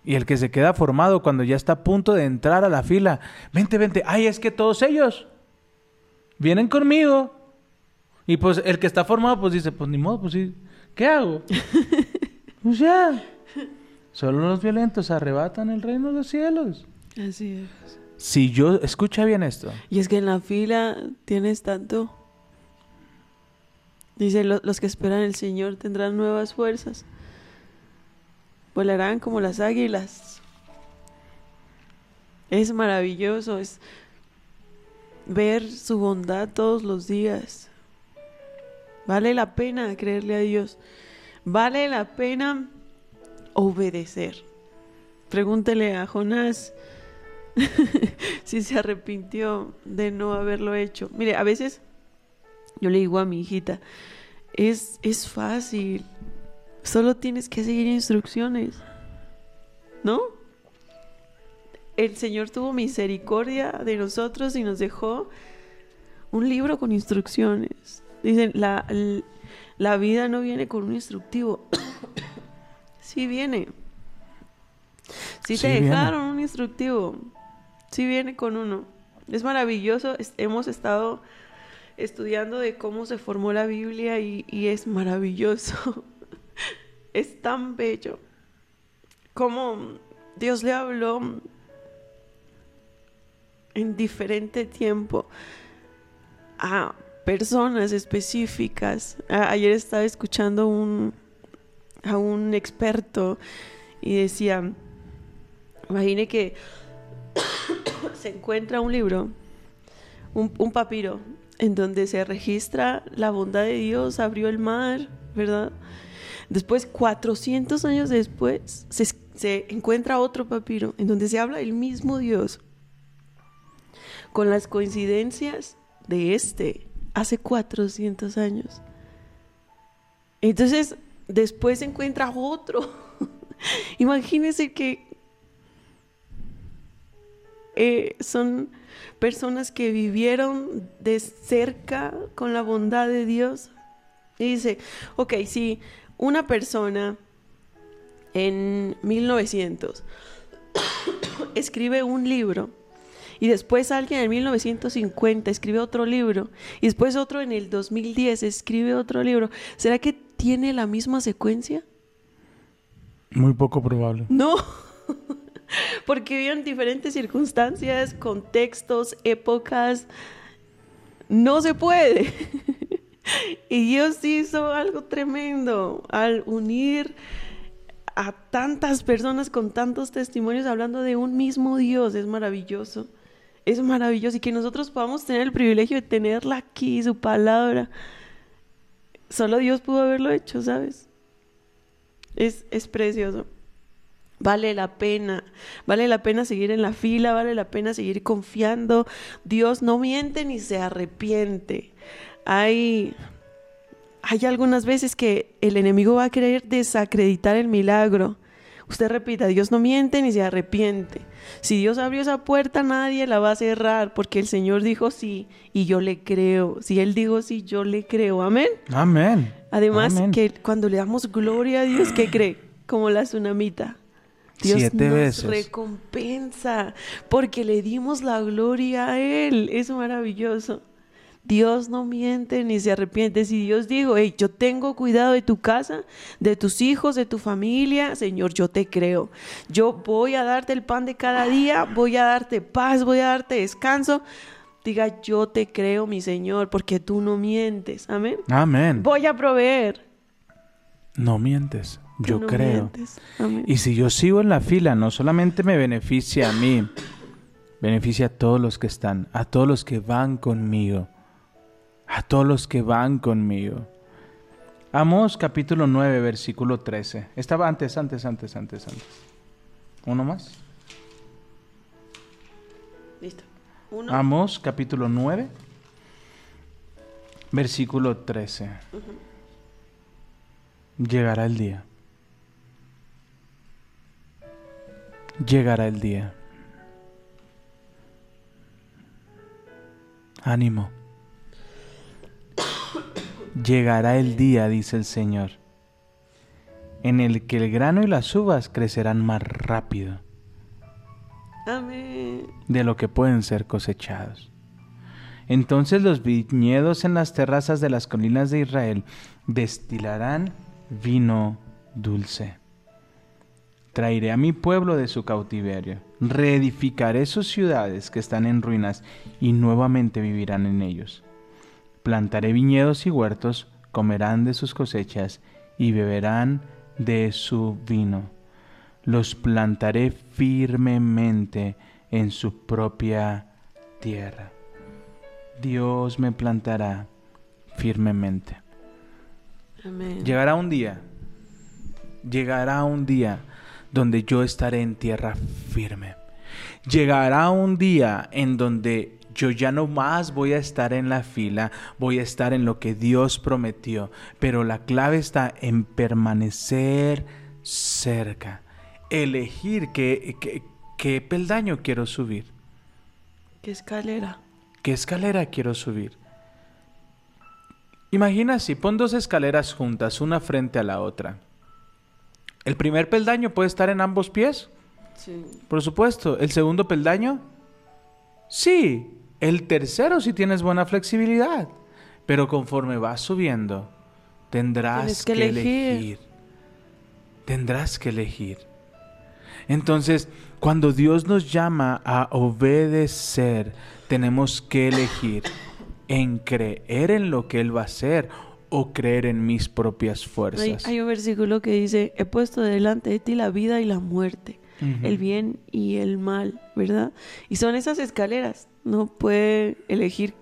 Y el que se queda formado cuando ya está a punto de entrar a la fila. Vente, vente. Ay, es que todos ellos vienen conmigo. Y pues el que está formado pues dice, pues ni modo, pues sí. ¿Qué hago? pues ya. Solo los violentos arrebatan el reino de los cielos. Así es. Si yo, escucha bien esto. Y es que en la fila tienes tanto. Dice, los que esperan el Señor tendrán nuevas fuerzas. Volarán como las águilas. Es maravilloso, es ver su bondad todos los días. Vale la pena creerle a Dios. Vale la pena obedecer. Pregúntele a Jonás si se arrepintió de no haberlo hecho. Mire, a veces yo le digo a mi hijita, es, es fácil, solo tienes que seguir instrucciones, ¿no? El Señor tuvo misericordia de nosotros y nos dejó un libro con instrucciones. Dicen, la, la vida no viene con un instructivo. Sí viene. Sí, te dejaron un instructivo. Sí viene con uno. Es maravilloso. hemos estado estudiando de cómo se formó la Biblia y, es maravilloso. es tan bello. Cómo Dios le habló en diferente tiempo a personas específicas. ayer estaba escuchando un, a un experto y decía, imagine que se encuentra un libro, un, papiro, en donde se registra la bondad de Dios, abrió el mar, ¿verdad? Después, 400 años después, se, se encuentra otro papiro en donde se habla del mismo Dios, con las coincidencias de este, hace 400 años. Entonces, después encuentra otro. Imagínense que eh, son personas que vivieron de cerca con la bondad de Dios. Y dice, ok, si una persona en 1900 escribe un libro y después alguien en 1950 escribe otro libro y después otro en el 2010 escribe otro libro, ¿será que tiene la misma secuencia? Muy poco probable. No. Porque viven diferentes circunstancias, contextos, épocas. No se puede. y Dios hizo algo tremendo al unir a tantas personas con tantos testimonios hablando de un mismo Dios. Es maravilloso. Es maravilloso. Y que nosotros podamos tener el privilegio de tenerla aquí, su palabra. Solo Dios pudo haberlo hecho, ¿sabes? Es, es precioso. Vale la pena, vale la pena seguir en la fila, vale la pena seguir confiando. Dios no miente ni se arrepiente. Hay, hay algunas veces que el enemigo va a querer desacreditar el milagro. Usted repita, Dios no miente ni se arrepiente. Si Dios abrió esa puerta, nadie la va a cerrar, porque el Señor dijo sí y yo le creo. Si Él dijo sí, yo le creo. Amén. Amén. Además, Amén. que cuando le damos gloria a Dios, ¿qué cree? Como la tsunamita. Dios Siete nos veces. recompensa porque le dimos la gloria a Él. Es maravilloso. Dios no miente ni se arrepiente. Si Dios dijo, hey, yo tengo cuidado de tu casa, de tus hijos, de tu familia, Señor, yo te creo. Yo voy a darte el pan de cada día, voy a darte paz, voy a darte descanso. Diga, yo te creo, mi Señor, porque tú no mientes. Amén. Amén. Voy a proveer. No mientes. Yo no creo. mientes. Amén. Y si yo sigo en la fila, no solamente me beneficia a mí, beneficia a todos los que están, a todos los que van conmigo, a todos los que van conmigo. Amos capítulo 9, versículo 13. Estaba antes, antes, antes, antes, antes. ¿Uno más? Listo. Uno. Amos capítulo 9, versículo 13. Llegará el día. Llegará el día. Ánimo. Llegará el día, dice el Señor, en el que el grano y las uvas crecerán más rápido Amén. de lo que pueden ser cosechados. Entonces los viñedos en las terrazas de las colinas de Israel destilarán vino dulce. Traeré a mi pueblo de su cautiverio, reedificaré sus ciudades que están en ruinas y nuevamente vivirán en ellos. Plantaré viñedos y huertos, comerán de sus cosechas y beberán de su vino. Los plantaré firmemente en su propia tierra. Dios me plantará firmemente. Amén. Llegará un día, llegará un día donde yo estaré en tierra firme. Llegará un día en donde yo ya no más voy a estar en la fila, voy a estar en lo que Dios prometió, pero la clave está en permanecer cerca, elegir qué, qué, qué peldaño quiero subir, ¿Qué escalera? qué escalera quiero subir. Imagina si pon dos escaleras juntas, una frente a la otra. El primer peldaño puede estar en ambos pies, Sí. por supuesto. El segundo peldaño, sí. El tercero si tienes buena flexibilidad. Pero conforme vas subiendo, tendrás que, que elegir. elegir. Tendrás que elegir. Entonces, cuando Dios nos llama a obedecer, tenemos que elegir en creer en lo que Él va a hacer o creer en mis propias fuerzas. hay un versículo que dice, he puesto delante de ti la vida y la muerte, el bien y el mal, ¿verdad? Y son esas escaleras, no puede elegir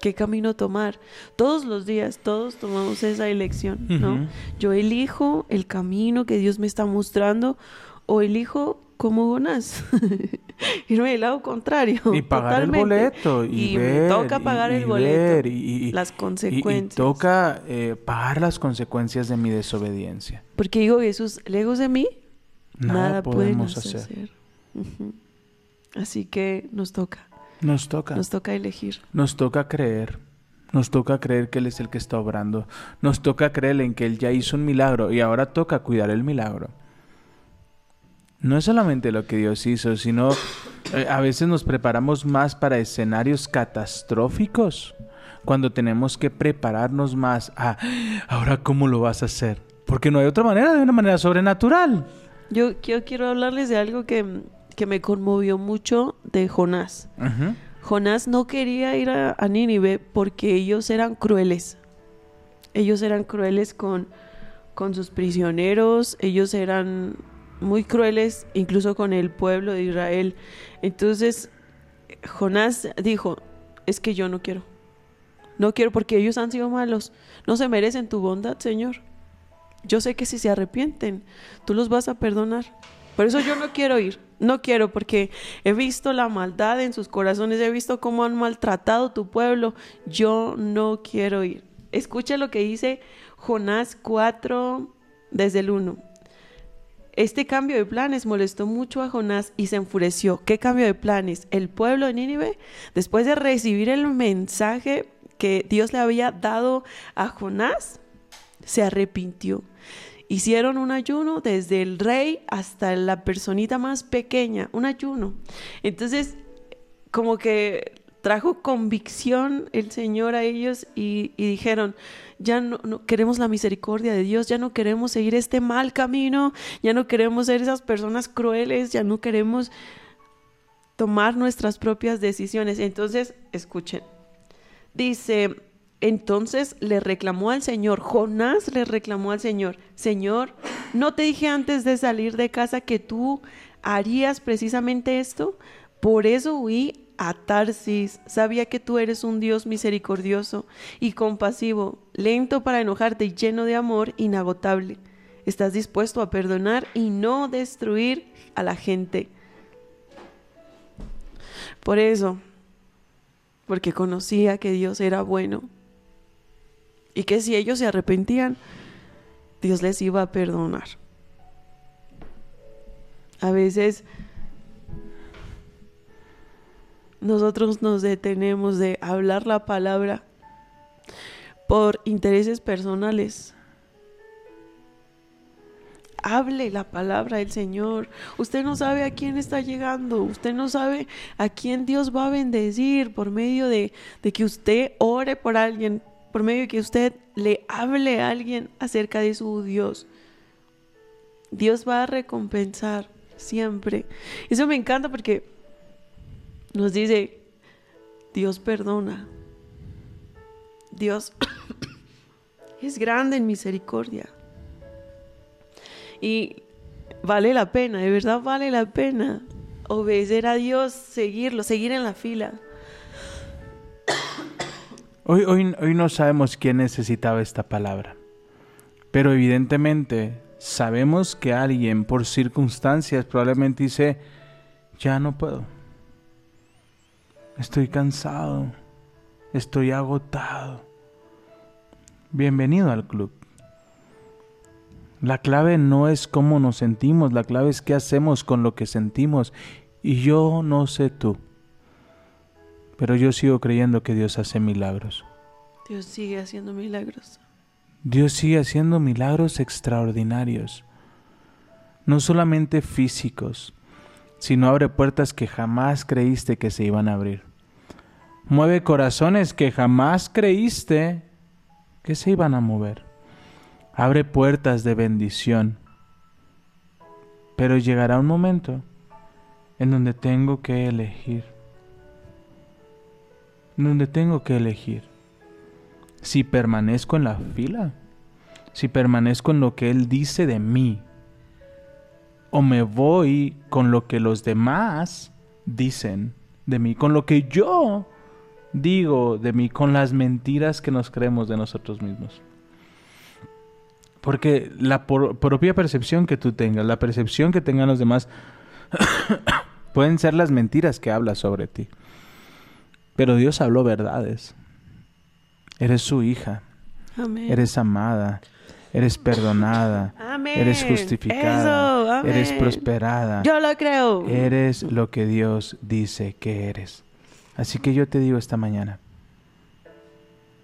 qué camino tomar. Todos los días, todos tomamos esa elección, ¿no? Yo elijo el camino que Dios me está mostrando o elijo como Jonás, irme del lado contrario. Y pagar el boleto. Y, Y me ver, toca pagar y- el y boleto, ver, y, las y- y consecuencias. toca eh, pagar las consecuencias de mi desobediencia. Porque digo, Jesús, lejos de mí, Nada, nada, podemos hacer. Así que nos toca, Nos toca. nos toca elegir. Nos toca creer. Nos toca creer que Él es el que está obrando. Nos toca creer en que Él ya hizo un milagro y ahora toca cuidar el milagro. No es solamente lo que Dios hizo, sino eh, a veces nos preparamos más para escenarios catastróficos cuando tenemos que prepararnos más a ahora cómo lo vas a hacer. Porque no hay otra manera, de una manera sobrenatural. Yo, yo quiero hablarles de algo que, que me conmovió mucho de Jonás. Jonás no quería ir a, a Nínive porque ellos eran crueles. Ellos eran crueles con, con sus prisioneros, ellos eran muy crueles incluso con el pueblo de Israel. Entonces, Jonás dijo, es que yo no quiero. No quiero porque ellos han sido malos. No se merecen tu bondad, Señor. Yo sé que si se arrepienten, tú los vas a perdonar. Por eso yo no quiero ir. No quiero porque he visto la maldad en sus corazones, he visto cómo han maltratado tu pueblo. Yo no quiero ir. Escucha lo que dice Jonás 4 desde el 1. Este cambio de planes molestó mucho a Jonás y se enfureció. ¿Qué cambio de planes? El pueblo de Nínive, después de recibir el mensaje que Dios le había dado a Jonás, se arrepintió. Hicieron un ayuno desde el rey hasta la personita más pequeña, un ayuno. Entonces, como que trajo convicción el Señor a ellos y, dijeron, ya no queremos la misericordia de Dios, ya no queremos seguir este mal camino, ya no queremos ser esas personas crueles, ya no queremos tomar nuestras propias decisiones. Entonces, escuchen, dice, entonces le reclamó al Señor, Jonás le reclamó al Señor, Señor, ¿no te dije antes de salir de casa que tú harías precisamente esto? Por eso huí a Tarsis. Sabía que tú eres un Dios misericordioso y compasivo, lento para enojarte y lleno de amor inagotable. Estás dispuesto a perdonar y no destruir a la gente. Por eso, porque conocía que Dios era bueno y que si ellos se arrepentían, Dios les iba a perdonar. A veces nosotros nos detenemos de hablar la palabra por intereses personales. Hable la palabra del Señor. Usted no sabe a quién está llegando. Usted no sabe a quién Dios va a bendecir por medio de, de que usted ore por alguien, por medio de que usted le hable a alguien acerca de su Dios. Dios va a recompensar siempre. Eso me encanta porque nos dice, Dios perdona. Dios es grande en misericordia. Y vale la pena, de verdad vale la pena obedecer a Dios, seguirlo, seguir en la fila. Hoy, hoy, hoy no sabemos quién necesitaba esta palabra, pero evidentemente sabemos que alguien por circunstancias probablemente dice, ya no puedo, estoy cansado, estoy agotado. Bienvenido al club. La clave no es cómo nos sentimos, la clave es qué hacemos con lo que sentimos. Y yo no sé tú, pero yo sigo creyendo que Dios hace milagros. Dios sigue haciendo milagros. Dios sigue haciendo milagros extraordinarios, no solamente físicos, sino abre puertas que jamás creíste que se iban a abrir. Mueve corazones que jamás creíste que se iban a mover. Abre puertas de bendición. Pero llegará un momento en donde tengo que elegir. Donde tengo que elegir. Si permanezco en la fila. Si permanezco en lo que Él dice de mí. O me voy con lo que los demás dicen de mí. Con lo que yo digo de mí. Con las mentiras que nos creemos de nosotros mismos. Porque la propia percepción que tú tengas, la percepción que tengan los demás, pueden ser las mentiras que hablas sobre ti. Pero Dios habló verdades. Eres su hija, Amén. eres amada, eres perdonada, Amén. eres justificada, Eso, eres prosperada, Yo lo creo. eres lo que Dios dice que eres. Así que yo te digo esta mañana,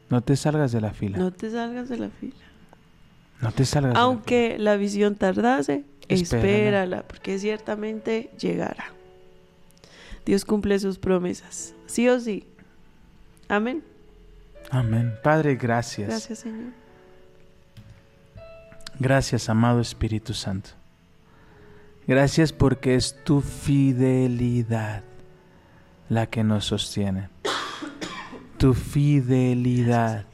no te salgas de la fila, No te salgas de la fila. no te salgas de la Aunque la visión tardase, Espérala. espérala, porque ciertamente llegará. Dios cumple sus promesas, sí o sí. Amén. Amén. Padre, gracias. Gracias, Señor. Gracias, amado Espíritu Santo. Gracias porque es tu fidelidad la que nos sostiene. Tu fidelidad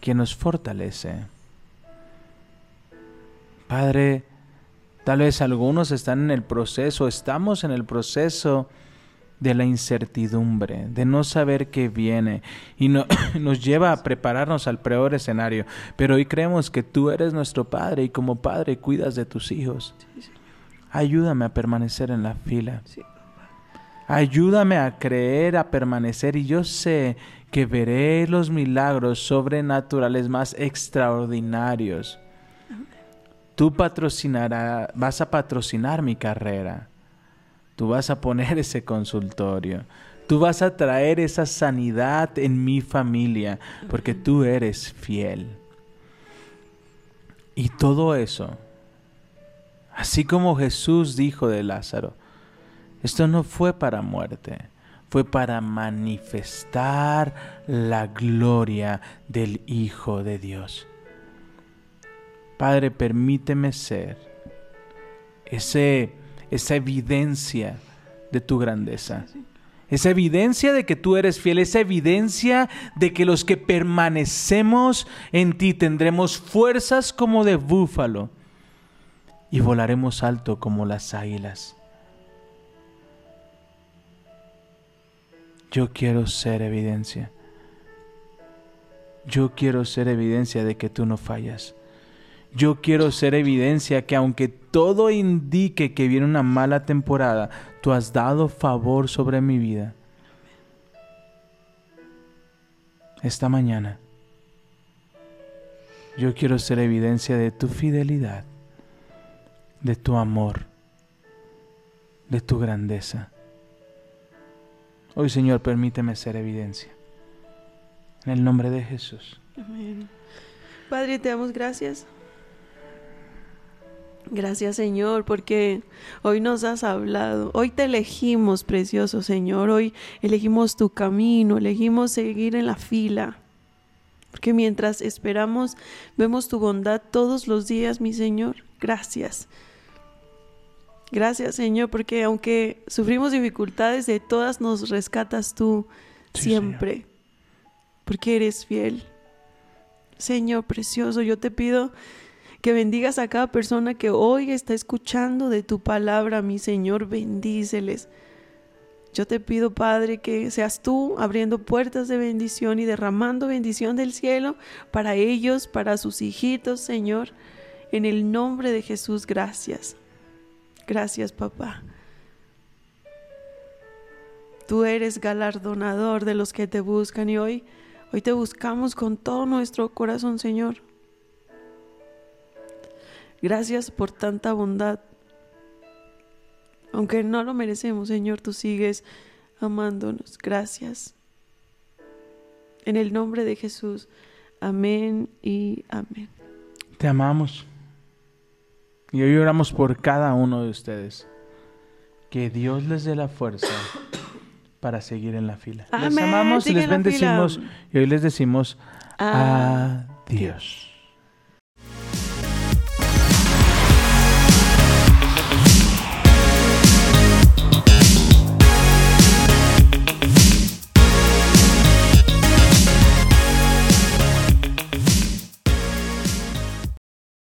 que nos fortalece. Padre, tal vez algunos están en el proceso, estamos en el proceso de la incertidumbre, de no saber qué viene y no, nos lleva a prepararnos al peor escenario. Pero hoy creemos que tú eres nuestro Padre y como Padre cuidas de tus hijos. Ayúdame a permanecer en la fila. Ayúdame a creer, a permanecer y yo sé que veré los milagros sobrenaturales más extraordinarios. Tú patrocinarás, vas a patrocinar mi carrera. Tú vas a poner ese consultorio. Tú vas a traer esa sanidad en mi familia porque tú eres fiel. Y todo eso, así como Jesús dijo de Lázaro, esto no fue para muerte, fue para manifestar la gloria del Hijo de Dios. Padre, permíteme ser ese esa evidencia de tu grandeza. Esa evidencia de que tú eres fiel, esa evidencia de que los que permanecemos en ti tendremos fuerzas como de búfalo y volaremos alto como las águilas. Yo quiero ser evidencia. Yo quiero ser evidencia de que tú no fallas. Yo quiero ser evidencia que aunque todo indique que viene una mala temporada, tú has dado favor sobre mi vida. Esta mañana yo quiero ser evidencia de tu fidelidad, de tu amor, de tu grandeza. Hoy Señor, permíteme ser evidencia. En el nombre de Jesús. Amén. Padre, te damos gracias Gracias Señor, porque hoy nos has hablado, hoy te elegimos, precioso Señor, hoy elegimos tu camino, elegimos seguir en la fila, porque mientras esperamos, vemos tu bondad todos los días, mi Señor. Gracias. Gracias Señor, porque aunque sufrimos dificultades, de todas nos rescatas tú siempre, porque eres fiel. Señor precioso, yo te pido que bendigas a cada persona que hoy está escuchando de tu palabra, mi Señor, bendíceles. Yo te pido, Padre, que seas tú abriendo puertas de bendición y derramando bendición del cielo para ellos, para sus hijitos, Señor. En el nombre de Jesús, gracias. Gracias, papá. Tú eres galardonador de los que te buscan y hoy, hoy te buscamos con todo nuestro corazón, Señor. Gracias por tanta bondad. Aunque no lo merecemos, Señor, tú sigues amándonos. Gracias. En el nombre de Jesús. Amén y amén. Te amamos. Y hoy oramos por cada uno de ustedes. Que Dios les dé la fuerza para seguir en la fila. Les amamos y les bendecimos. Y hoy les decimos adiós.